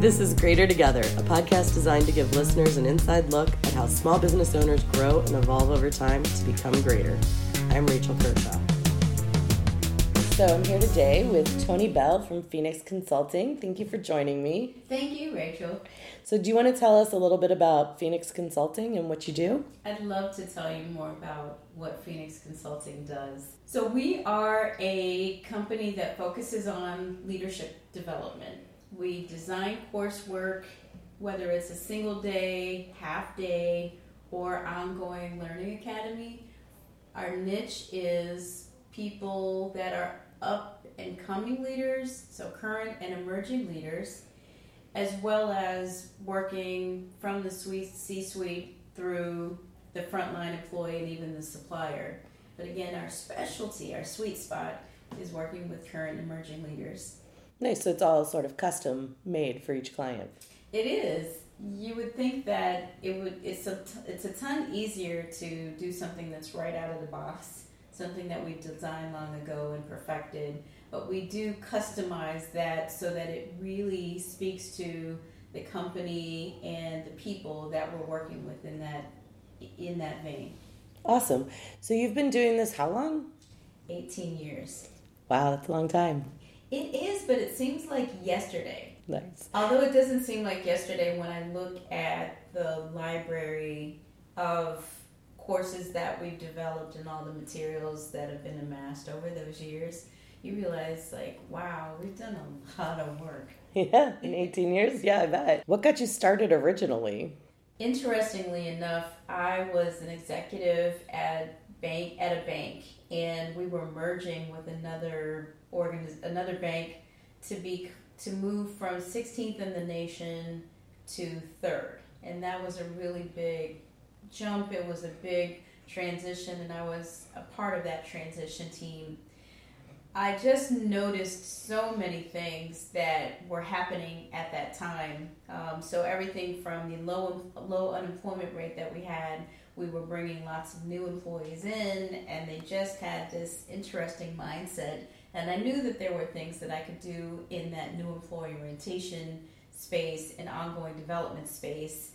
This is Greater Together, a podcast designed to give listeners an inside look at how small business owners grow and evolve over time to become greater. I'm Rachel Kershaw. So I'm here today with Tony Bell from Phoenix Consulting. Thank you for joining me. Thank you, Rachel. So, do you want to tell us a little bit about Phoenix Consulting and what you do? I'd love to tell you more about what Phoenix Consulting does. So, we are a company that focuses on leadership development. We design coursework, whether it's a single day, half day, or ongoing learning academy. Our niche is people that are up and coming leaders, so current and emerging leaders, as well as working from the C suite through the frontline employee and even the supplier. But again, our specialty, our sweet spot, is working with current emerging leaders. Nice. So it's all sort of custom made for each client. It is. You would think that it would. It's a. It's a ton easier to do something that's right out of the box something that we designed long ago and perfected. But we do customize that so that it really speaks to the company and the people that we're working with in that in that vein. Awesome. So you've been doing this how long? 18 years. Wow, that's a long time. It is, but it seems like yesterday. Nice. Although it doesn't seem like yesterday when I look at the library of courses that we've developed and all the materials that have been amassed over those years, you realize like, wow, we've done a lot of work. Yeah, in 18 years? Yeah, I bet. What got you started originally? Interestingly enough, I was an executive at bank at a bank and we were merging with another organiz- another bank to be to move from 16th in the nation to 3rd. And that was a really big jump. It was a big transition, and I was a part of that transition team. I just noticed so many things that were happening at that time. Um, so everything from the low low unemployment rate that we had, we were bringing lots of new employees in, and they just had this interesting mindset. And I knew that there were things that I could do in that new employee orientation space and ongoing development space,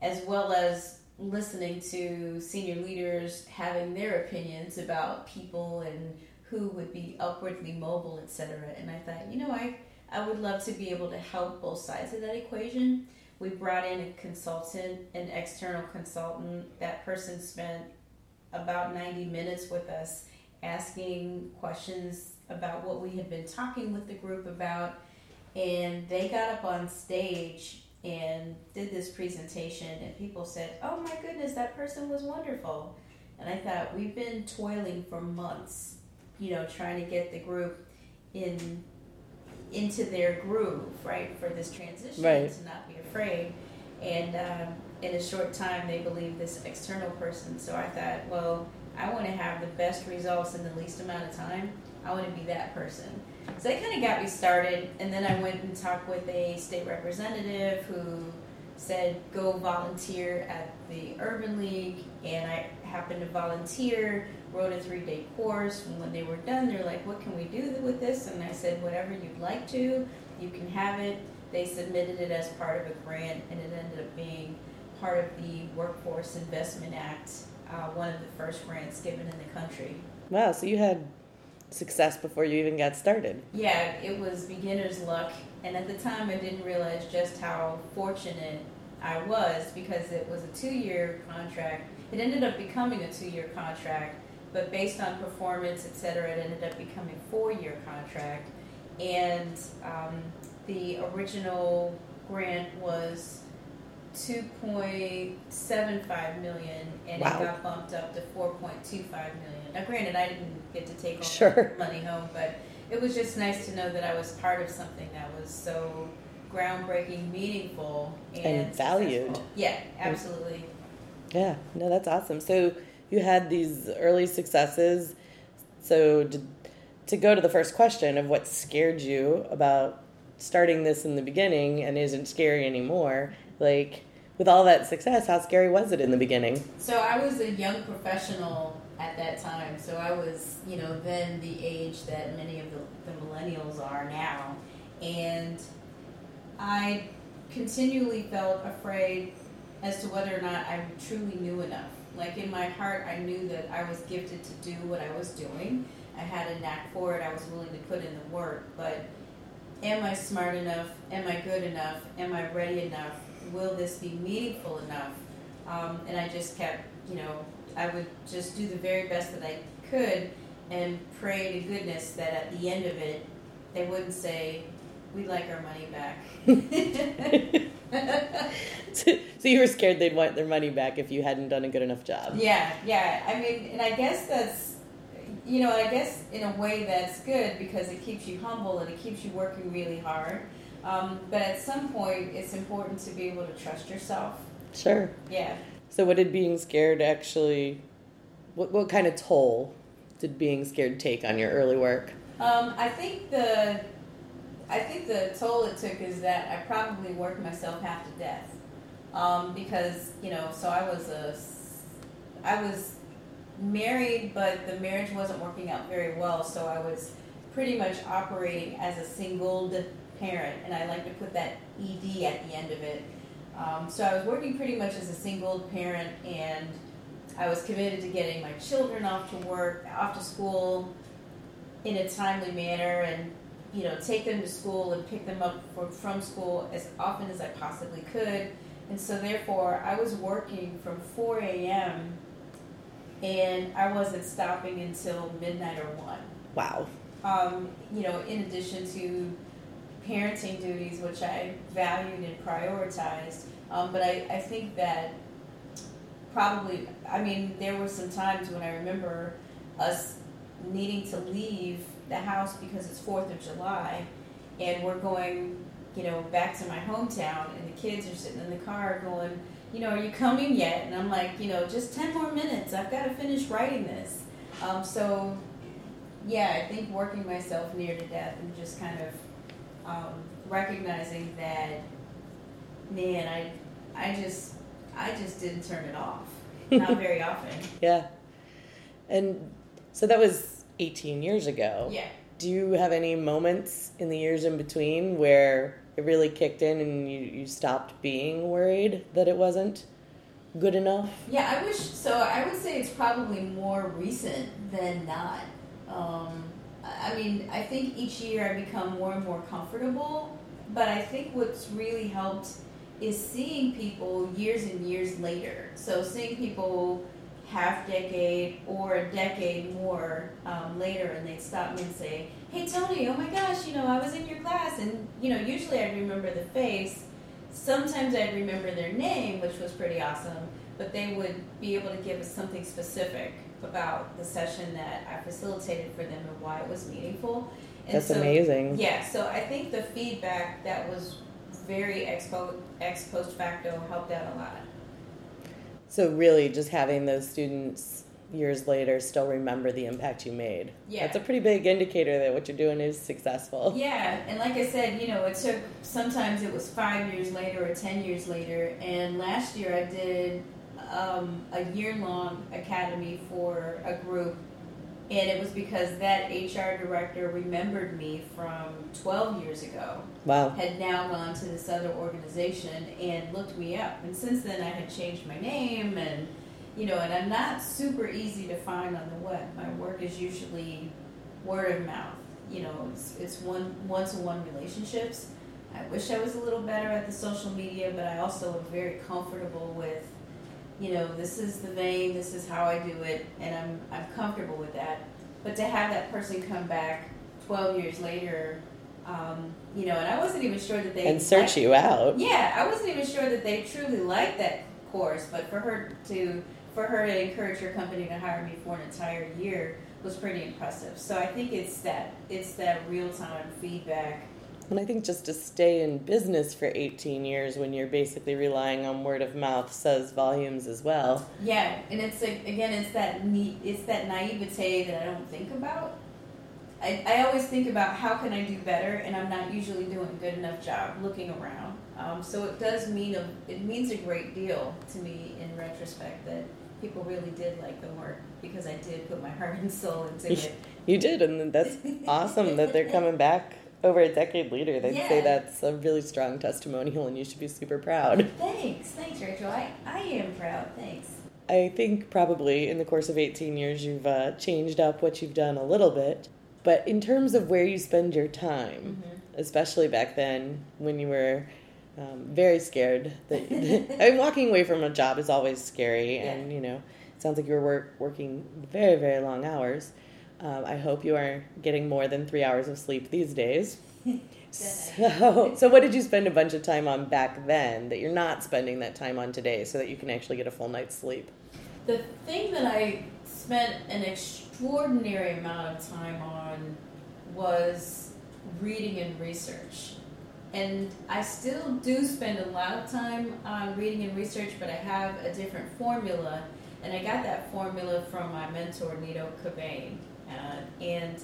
as well as listening to senior leaders having their opinions about people and who would be upwardly mobile, etc. And I thought, you know, I I would love to be able to help both sides of that equation. We brought in a consultant, an external consultant. That person spent about 90 minutes with us asking questions about what we had been talking with the group about. And they got up on stage and did this presentation and people said, "Oh my goodness, that person was wonderful." And I thought we've been toiling for months, you know, trying to get the group in into their groove, right, for this transition right. to not be afraid. And um, in a short time, they believe this external person. So I thought, well, I want to have the best results in the least amount of time. I want to be that person. So that kind of got me started. And then I went and talked with a state representative who said, go volunteer at the Urban League. And I happened to volunteer, wrote a three day course. And when they were done, they're like, what can we do with this? And I said, whatever you'd like to, you can have it. They submitted it as part of a grant, and it ended up being part of the Workforce Investment Act, uh, one of the first grants given in the country. Wow, so you had success before you even got started. Yeah, it was beginner's luck. And at the time, I didn't realize just how fortunate I was because it was a two year contract. It ended up becoming a two year contract, but based on performance, et cetera, it ended up becoming a four year contract. And um, the original grant was 2.75 million and wow. it got bumped up to 4.25 million. Now, granted, I didn't get to take all sure. money home, but it was just nice to know that I was part of something that was so groundbreaking, meaningful, and, and valued. Successful. Yeah, absolutely. Yeah, no, that's awesome. So you had these early successes. So to, to go to the first question of what scared you about starting this in the beginning and isn't scary anymore, like with all that success, how scary was it in the beginning? So I was a young professional at that time. So I was, you know, then the age that many of the, the millennials are now. And I continually felt afraid as to whether or not I truly knew enough. Like in my heart, I knew that I was gifted to do what I was doing. I had a knack for it. I was willing to put in the work. But am I smart enough? Am I good enough? Am I ready enough? Will this be meaningful enough? Um, and I just kept, you know, I would just do the very best that I could and pray to goodness that at the end of it, they wouldn't say, we'd like our money back. so, so you were scared they'd want their money back if you hadn't done a good enough job. Yeah, yeah. I mean, and I guess that's, you know, I guess in a way that's good because it keeps you humble and it keeps you working really hard. Um, but at some point, it's important to be able to trust yourself. Sure. Yeah. So, what did being scared actually? What what kind of toll did being scared take on your early work? Um, I think the I think the toll it took is that I probably worked myself half to death. Um, because you know, so I was a I was married, but the marriage wasn't working out very well. So I was pretty much operating as a singled parent, and I like to put that ed at the end of it. Um, so I was working pretty much as a singled parent, and I was committed to getting my children off to work, off to school in a timely manner, and you know, take them to school and pick them up for, from school as often as I possibly could. And so, therefore, I was working from 4 a.m. and I wasn't stopping until midnight or 1. Wow. Um, you know, in addition to parenting duties, which I valued and prioritized. Um, but I, I think that probably, I mean, there were some times when I remember us needing to leave the house because it's Fourth of July, and we're going, you know, back to my hometown, and the kids are sitting in the car going, you know, are you coming yet? And I'm like, you know, just ten more minutes. I've got to finish writing this. Um, so, yeah, I think working myself near to death and just kind of um, recognizing that, man, I, I just, I just didn't turn it off. Not very often. Yeah. And so that was 18 years ago. Yeah. Do you have any moments in the years in between where it really kicked in and you, you stopped being worried that it wasn't good enough? Yeah, I wish so. I would say it's probably more recent than not. Um, I mean, I think each year I become more and more comfortable, but I think what's really helped is seeing people years and years later. So seeing people half decade or a decade more um, later and they'd stop me and say, Hey Tony, oh my gosh, you know, I was in your class and you know, usually I'd remember the face. Sometimes I'd remember their name, which was pretty awesome, but they would be able to give us something specific about the session that I facilitated for them and why it was meaningful. And That's so, amazing. Yeah, so I think the feedback that was very ex post facto helped out a lot. So really, just having those students years later still remember the impact you made. Yeah. That's a pretty big indicator that what you're doing is successful. Yeah, and like I said, you know, it took sometimes it was five years later or ten years later. And last year I did um, a year long academy for a group and it was because that HR director remembered me from 12 years ago. Wow. Had now gone to this other organization and looked me up. And since then, I had changed my name and, you know, and I'm not super easy to find on the web. My work is usually word of mouth. You know, it's, it's one one to one relationships. I wish I was a little better at the social media, but I also am very comfortable with you know, this is the vein, this is how I do it, and I'm, I'm comfortable with that. But to have that person come back 12 years later, um, you know, and I wasn't even sure that they. And search you out. Yeah, I wasn't even sure that they truly liked that course, but for her to. For her to encourage her company to hire me for an entire year was pretty impressive. So I think it's that it's that real time feedback and I think just to stay in business for 18 years when you're basically relying on word of mouth says volumes as well. Yeah, and it's like, again, it's that it's that naivete that I don't think about. I, I always think about how can I do better, and I'm not usually doing a good enough job looking around. Um, so it does mean a, it means a great deal to me in retrospect that people really did like the work because I did put my heart and soul into it. You did, and that's awesome that they're coming back over a decade later, they'd Yeah. say that's a really strong testimonial and you should be super proud. Thanks, thanks, Rachel. I, I am proud. Thanks. I think probably in the course of 18 years you've uh, changed up what you've done a little bit. But in terms of where you spend your time, especially back then when you were um, very scared, that I mean, walking away from a job is always scary, Yeah. and you know, it sounds like you were work, working very, very long hours. Um, I hope you are getting more than three hours of sleep these days. So, so what did you spend a bunch of time on back then that you're not spending that time on today, so that you can actually get a full night's sleep? The thing that I spent an extraordinary amount of time on was reading and research. And I still do spend a lot of time on reading and research, but I have a different formula. And I got that formula from my mentor, Nito Cobain. And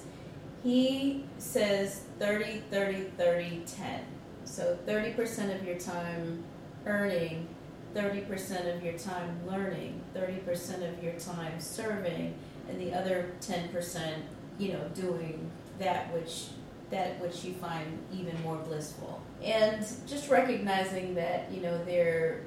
he says 30, 30, 30, 10. So 30% of your time earning 30% of your time learning, 30% of your time serving, and the other 10%, you know, doing that which that which you find even more blissful. And just recognizing that, you know, there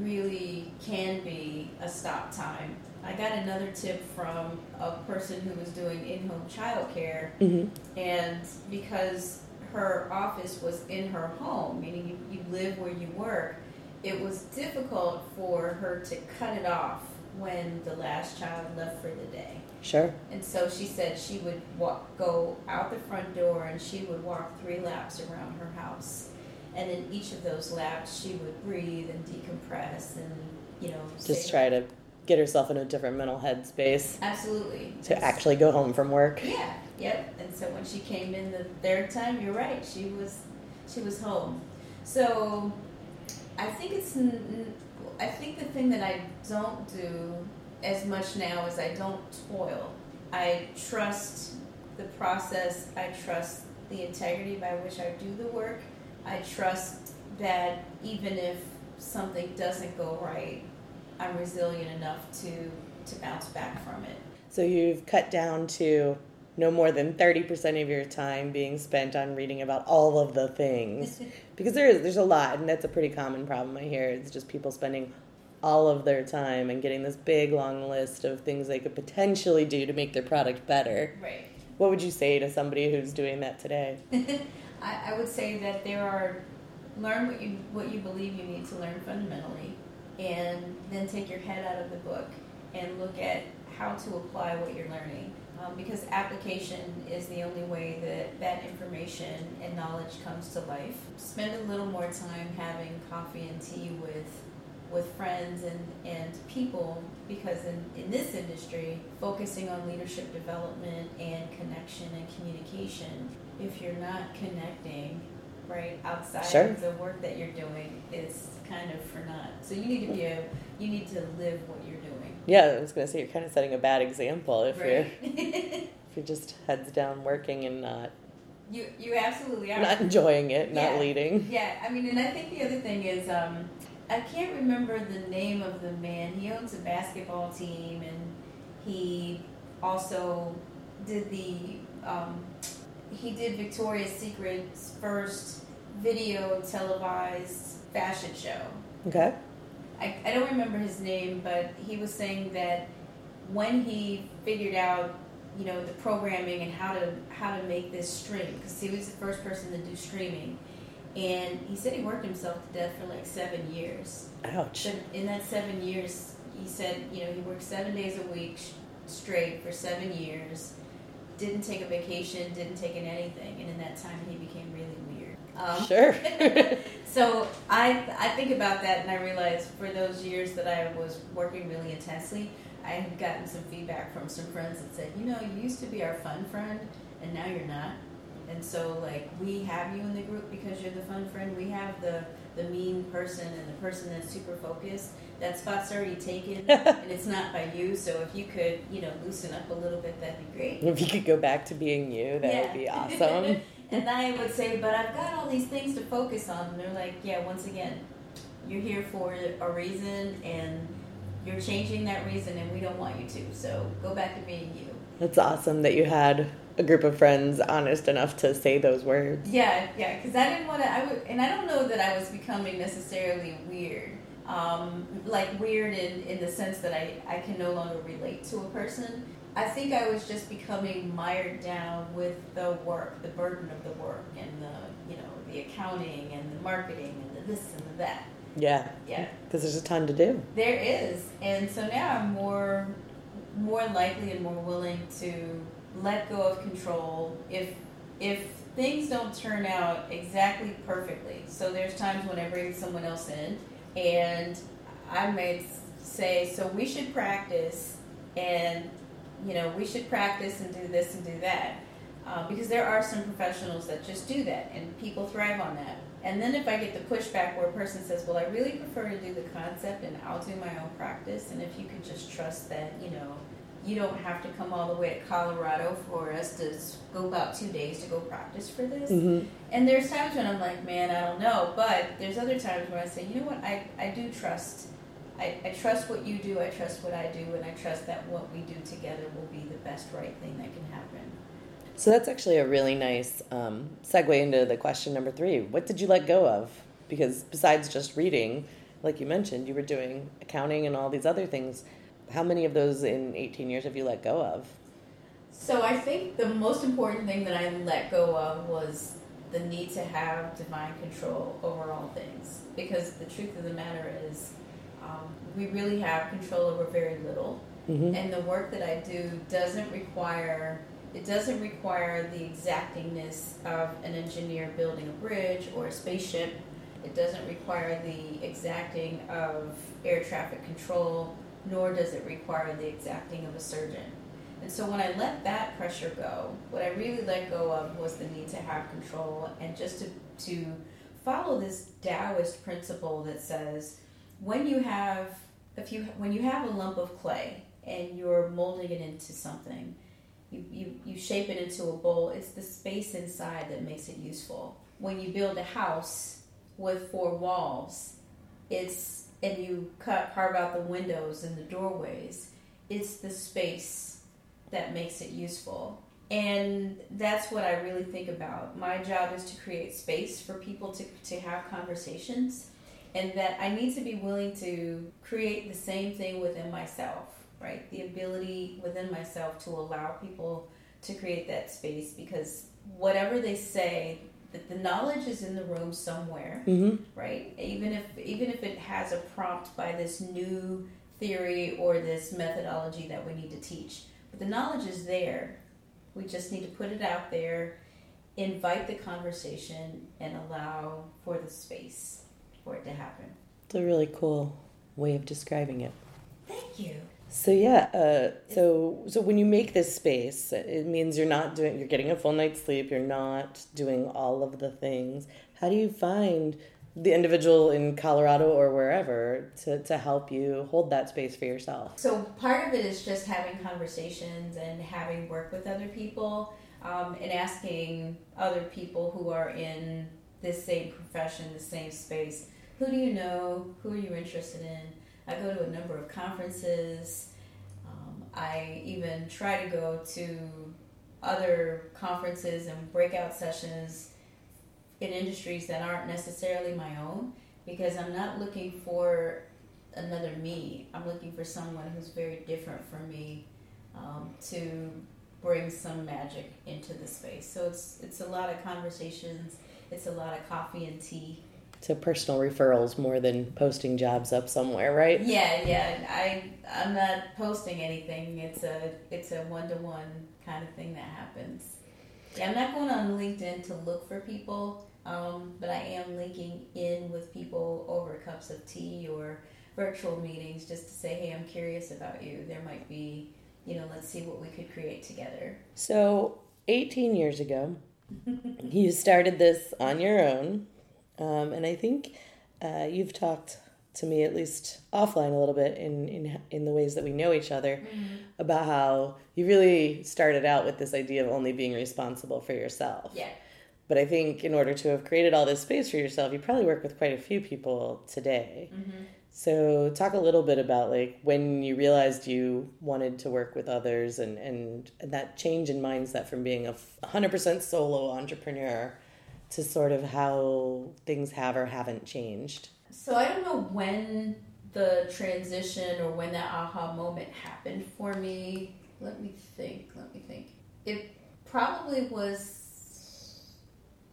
really can be a stop time. I got another tip from a person who was doing in-home childcare Mm-hmm. and because her office was in her home, meaning you, you live where you work, it was difficult for her to cut it off when the last child left for the day. Sure. And so she said she would walk, go out the front door and she would walk three laps around her house. And in each of those laps, she would breathe and decompress and, you know, Just say- try to get herself in a different mental headspace Absolutely. to actually go home from work. Yeah, yep. And so when she came in the third time, you're right. She was, she was home. So, I think it's. I think the thing that I don't do as much now is I don't toil. I trust the process. I trust the integrity by which I do the work. I trust that even if something doesn't go right, I'm resilient enough to to bounce back from it. So you've cut down to no more than 30% of your time being spent on reading about all of the things. because there is there's a lot and that's a pretty common problem I hear. It's just people spending all of their time and getting this big long list of things they could potentially do to make their product better. Right. What would you say to somebody who's doing that today? I, I would say that there are learn what you what you believe you need to learn fundamentally, and then take your head out of the book and look at how to apply what you're learning. Um, because application is the only way that that information and knowledge comes to life. Spend a little more time having coffee and tea with with friends and, and people because in, in this industry, focusing on leadership development and connection and communication, if you're not connecting right outside Sure. of the work that you're doing, it's kind of for naught. So you need to be a you need to live what you're doing. Yeah, I was going to say you're kind of setting a bad example if you're Right. if you're just heads down working and not you you absolutely are. not enjoying it, not Yeah. leading. Yeah, I mean, and I think the other thing is, um, I can't remember the name of the man. He owns a basketball team, and he also did the um, he did Victoria's Secret's first video televised fashion show. Okay. I, I don't remember his name, but he was saying that when he figured out, you know, the programming and how to how to make this stream, because he was the first person to do streaming, and he said he worked himself to death for like seven years. Ouch. But in that seven years, he said, you know, he worked seven days a week straight for seven years, didn't take a vacation, didn't take in anything, and in that time he became really. Um, Sure. so I I think about that and I realize for those years that I was working really intensely, I had gotten some feedback from some friends that said, you know, you used to be our fun friend and now you're not. And so like we have you in the group because you're the fun friend. We have the the mean person and the person that's super focused. That spot's already taken and it's not by you. So if you could, you know, loosen up a little bit, that'd be great. if you could go back to being you, that would be awesome. and I would say, but I've got all these things to focus on. And they're like, yeah, once again, you're here for a reason and you're changing that reason and we don't want you to. So go back to being you. That's awesome that you had a group of friends honest enough to say those words. Yeah, yeah, because I didn't want to. I would, and I don't know that I was becoming necessarily weird, um, like weird in in the sense that I I can no longer relate to a person. I think I was just becoming mired down with the work, the burden of the work, and the you know the accounting and the marketing and the this and the that. Yeah. Yeah. Because there's a ton to do. There is, and so now I'm more more likely and more willing to let go of control if if things don't turn out exactly perfectly. So there's times when I bring someone else in and I may say, so we should practice and you know we should practice and do this and do that uh, because there are some professionals that just do that and people thrive on that. And then if I get the pushback where a person says, well, I really prefer to do the concept and I'll do my own practice, and if you could just trust that, you know, you don't have to come all the way to Colorado for us to go about two days to go practice for this. Mm-hmm. And there's times when I'm like, man, I don't know. But there's other times where I say, you know what, I, I do trust. I, I trust what you do, I trust what I do, and I trust that what we do together will be the best right thing that can happen. So that's actually a really nice um, segue into the question number three. What did you let go of? Because besides just reading, like you mentioned, you were doing accounting and all these other things. How many of those in 18 years have you let go of? So I think the most important thing that I let go of was the need to have divine control over all things. Because the truth of the matter is, um, we really have control over very little. Mm-hmm. And the work that I do doesn't require it doesn't require the exactingness of an engineer building a bridge or a spaceship. It doesn't require the exacting of air traffic control, nor does it require the exacting of a surgeon. And so when I let that pressure go, what I really let go of was the need to have control and just to, to follow this Taoist principle that says when you have if you when you have a lump of clay and you're molding it into something, you, you, you shape it into a bowl, it's the space inside that makes it useful. When you build a house with four walls, it's and you cut carve out the windows and the doorways, it's the space that makes it useful. And that's what I really think about. My job is to create space for people to, to have conversations, and that I need to be willing to create the same thing within myself right? The ability within myself to allow people to create that space because whatever they say, that the knowledge is in the room somewhere, mm-hmm. right? Even if even if it has a prompt by this new theory or this methodology that we need to teach, but the knowledge is there. We just need to put it out there, invite the conversation, and allow for the space for it to happen. It's a really cool way of describing it. Thank you. So yeah, uh, so so when you make this space, it means you're not doing you're getting a full night's sleep. You're not doing all of the things. How do you find the individual in Colorado or wherever to, to help you hold that space for yourself? So part of it is just having conversations and having work with other people um, and asking other people who are in this same profession, the same space. Who do you know? Who are you interested in? I go to a number of conferences. Um, I even try to go to other conferences and breakout sessions in industries that aren't necessarily my own because I'm not looking for another me. I'm looking for someone who's very different from me um, to bring some magic into the space. So it's it's a lot of conversations. It's a lot of coffee and tea to personal referrals more than posting jobs up somewhere, right? Yeah, yeah. I I'm not posting anything. It's a it's a one to one kind of thing that happens. Yeah, I'm not going on LinkedIn to look for people, um, but I am linking in with people over cups of tea or virtual meetings just to say, hey, I'm curious about you. There might be, you know, let's see what we could create together. So, 18 years ago, you started this on your own um, and I think uh, you've talked to me at least offline a little bit in in in the ways that we know each other mm-hmm. about how you really started out with this idea of only being responsible for yourself. Yeah. But I think in order to have created all this space for yourself, you probably work with quite a few people today. Mm-hmm. So, talk a little bit about like when you realized you wanted to work with others and, and, and that change in mindset from being a 100% solo entrepreneur to sort of how things have or haven't changed. So, I don't know when the transition or when that aha moment happened for me. Let me think, let me think. It probably was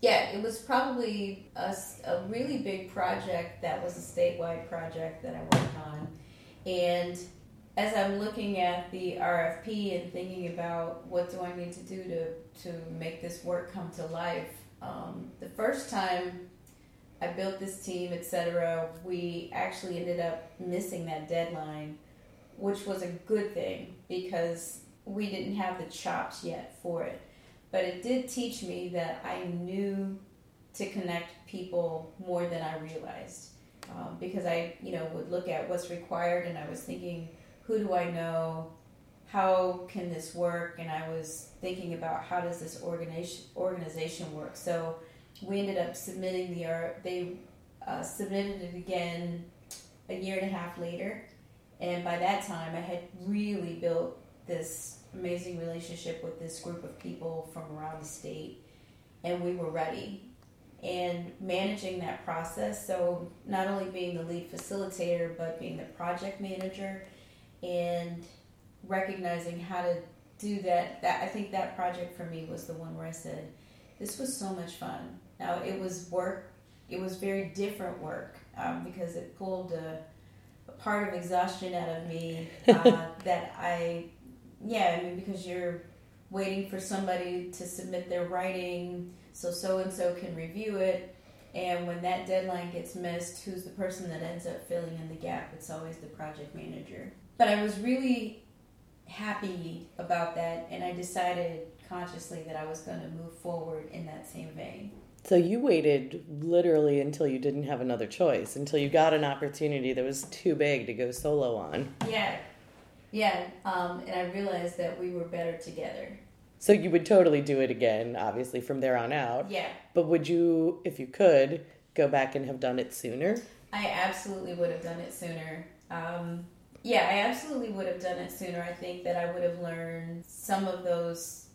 yeah, it was probably a, a really big project that was a statewide project that I worked on. And as I'm looking at the RFP and thinking about what do I need to do to, to make this work come to life, um, the first time I built this team, etc., we actually ended up missing that deadline, which was a good thing because we didn't have the chops yet for it. But it did teach me that I knew to connect people more than I realized. Um, because I, you know, would look at what's required and I was thinking, who do I know? How can this work? And I was thinking about how does this organization organization work? So we ended up submitting the art. They uh, submitted it again a year and a half later, and by that time I had really built this amazing relationship with this group of people from around the state, and we were ready. And managing that process, so not only being the lead facilitator, but being the project manager, and recognizing how to do that. That I think that project for me was the one where I said, "This was so much fun." Now it was work. It was very different work um, because it pulled a, a, part of exhaustion out of me uh, that I yeah, I mean, because you're waiting for somebody to submit their writing so so and so can review it. And when that deadline gets missed, who's the person that ends up filling in the gap? It's always the project manager. But I was really happy about that, and I decided consciously that I was going to move forward in that same vein. So you waited literally until you didn't have another choice, until you got an opportunity that was too big to go solo on. Yeah, yeah, um, and I realized that we were better together. So you would totally do it again, obviously, from there on out. Yeah. But would you, if you could, go back and have done it sooner? I absolutely would have done it sooner. Um, yeah, I absolutely would have done it sooner. I think that I would have learned some of those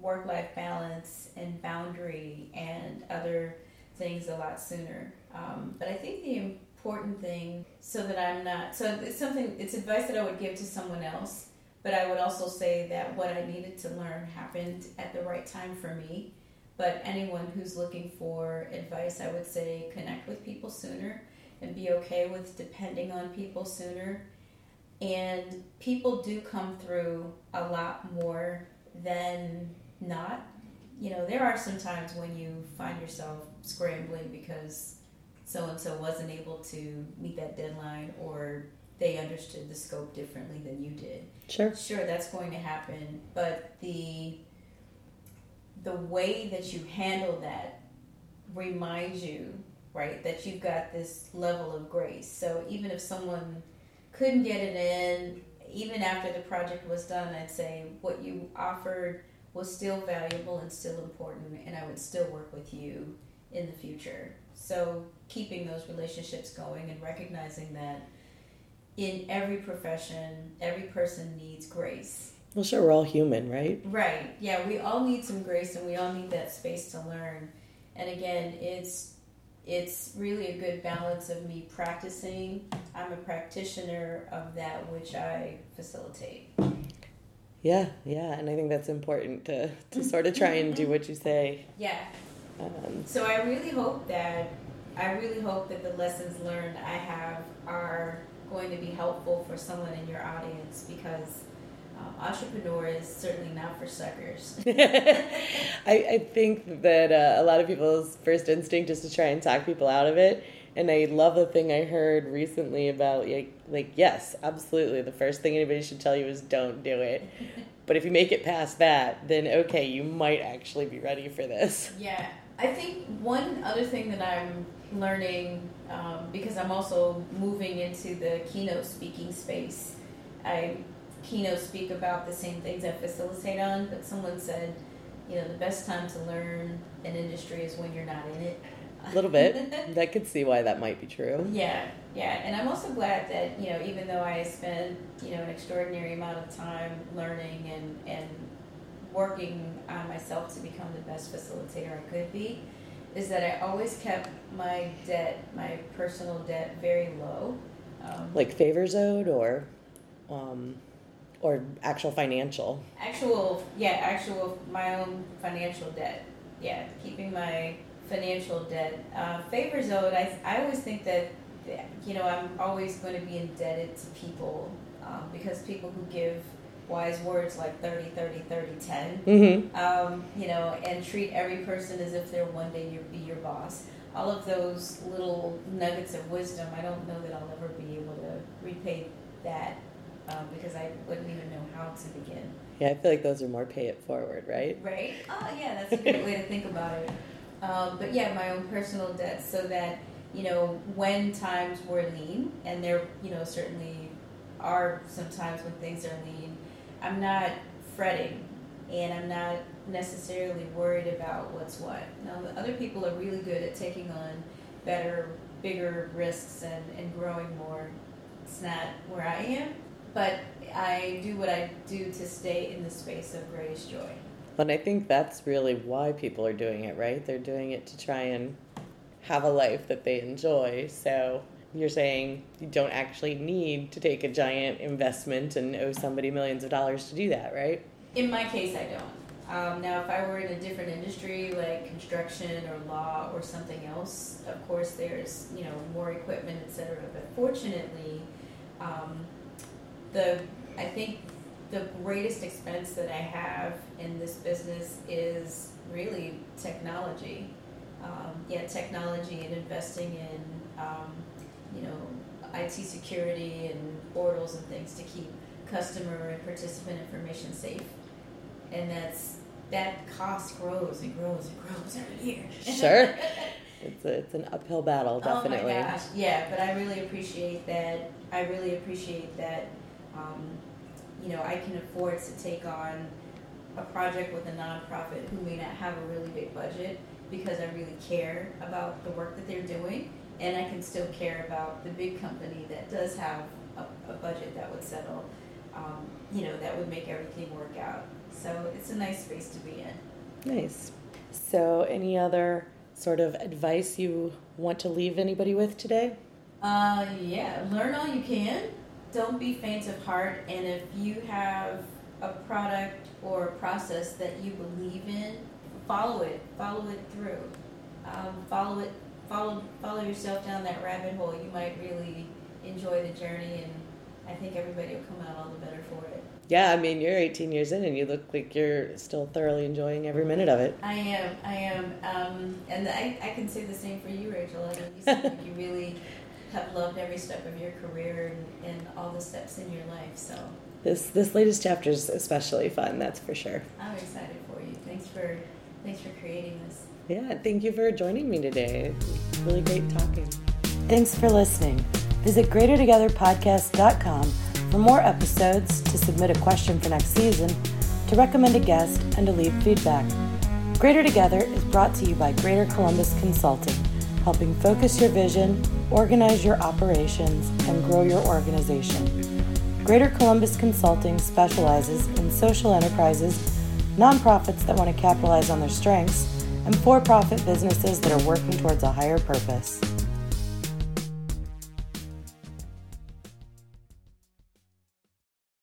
work life balance and boundary and other things a lot sooner. Um, but I think the important thing so that I'm not so it's something it's advice that I would give to someone else but I would also say that what I needed to learn happened at the right time for me but anyone who's looking for advice I would say connect with people sooner and be okay with depending on people sooner and people do come through a lot more than not you know there are some times when you find yourself scrambling because so and so wasn't able to meet that deadline or they understood the scope differently than you did. Sure. Sure, that's going to happen, but the the way that you handle that reminds you, right, that you've got this level of grace. So even if someone couldn't get it in, even after the project was done, I'd say what you offered was still valuable and still important, and I would still work with you in the future. So keeping those relationships going and recognizing that in every profession, every person needs grace. Well, sure, we're all human, right? Right. Yeah, we all need some grace and we all need that space to learn. And again, it's it's really a good balance of me practicing. I'm a practitioner of that which I facilitate. Yeah, yeah, and I think that's important to to sort of try and do what you say. Yeah. Um, so I really hope that I really hope that the lessons learned I have are going to be helpful for someone in your audience because um, entrepreneur is certainly not for suckers. I, I, think that uh, a lot of people's first instinct is to try and talk people out of it. And I love the thing I heard recently about like, like yes, absolutely. The first thing anybody should tell you is don't do it. but if you make it past that, then okay, you might actually be ready for this. Yeah, I think one other thing that I'm learning um, because I'm also moving into the keynote speaking space. I keynote speak about the same things I facilitate on, but someone said, you know, the best time to learn an industry is when you're not in it. A little bit. I could see why that might be true. Yeah, yeah, and I'm also glad that you know, even though I spent you know an extraordinary amount of time learning and and working on myself to become the best facilitator I could be, is that I always kept my debt, my personal debt, very low. Um, like favors owed, or um, or actual financial. Actual, yeah, actual my own financial debt. Yeah, keeping my financial debt. Uh, favors owed. I I always think that you know I'm always going to be indebted to people um, because people who give wise words like 30 30 30 10 mm-hmm. um, you know and treat every person as if they're one day you'll be your boss all of those little nuggets of wisdom i don't know that i'll ever be able to repay that um, because i wouldn't even know how to begin yeah i feel like those are more pay it forward right right oh yeah that's a good way to think about it um, but yeah my own personal debt so that you know when times were lean and there you know certainly are sometimes when things are lean I'm not fretting and I'm not necessarily worried about what's what. Now, other people are really good at taking on better, bigger risks and, and growing more. It's not where I am, but I do what I do to stay in the space of greatest joy. And I think that's really why people are doing it, right? They're doing it to try and have a life that they enjoy. So you're saying you don't actually need to take a giant investment and owe somebody millions of dollars to do that, right? In my case, I don't. Um, now, if I were in a different industry like construction or law or something else, of course, there's you know more equipment, etc. But fortunately, um, the I think the greatest expense that I have in this business is really technology. Um, yeah, technology and investing in um, you know, IT security and portals and things to keep customer and participant information safe. And that's that cost grows and grows and grows every year. Sure. it's a, it's an uphill battle, definitely. Oh my gosh, yeah. But I really appreciate that. I really appreciate that. Um, you know, I can afford to take on a project with a nonprofit who may not have a really big budget because I really care about the work that they're doing and I can still care about the big company that does have a, a budget that would settle, um, you know, that would make everything work out. So it's a nice space to be in. Nice. So, any other sort of advice you want to leave anybody with today? Uh, yeah, learn all you can. Don't be faint of heart. And if you have a product or a process that you believe in, follow it. Follow it through. Um, follow it follow follow yourself down that rabbit hole, you might really enjoy the journey, and I think everybody will come out all the better for it. Yeah, I mean, you're 18 years in, and you look like you're still thoroughly enjoying every minute of it. I am, I am, um, and I, I can say the same for you, Rachel. I mean, you seem like you really have loved every step of your career and, and all the steps in your life. So this this latest chapter is especially fun. That's for sure. I'm excited for you. Thanks for thanks for creating this. Yeah, thank you for joining me today. Really great talking. Thanks for listening. Visit greatertogetherpodcast.com for more episodes, to submit a question for next season, to recommend a guest, and to leave feedback. Greater Together is brought to you by Greater Columbus Consulting, helping focus your vision, organize your operations, and grow your organization. Greater Columbus Consulting specializes in social enterprises, nonprofits that want to capitalize on their strengths, and for profit businesses that are working towards a higher purpose.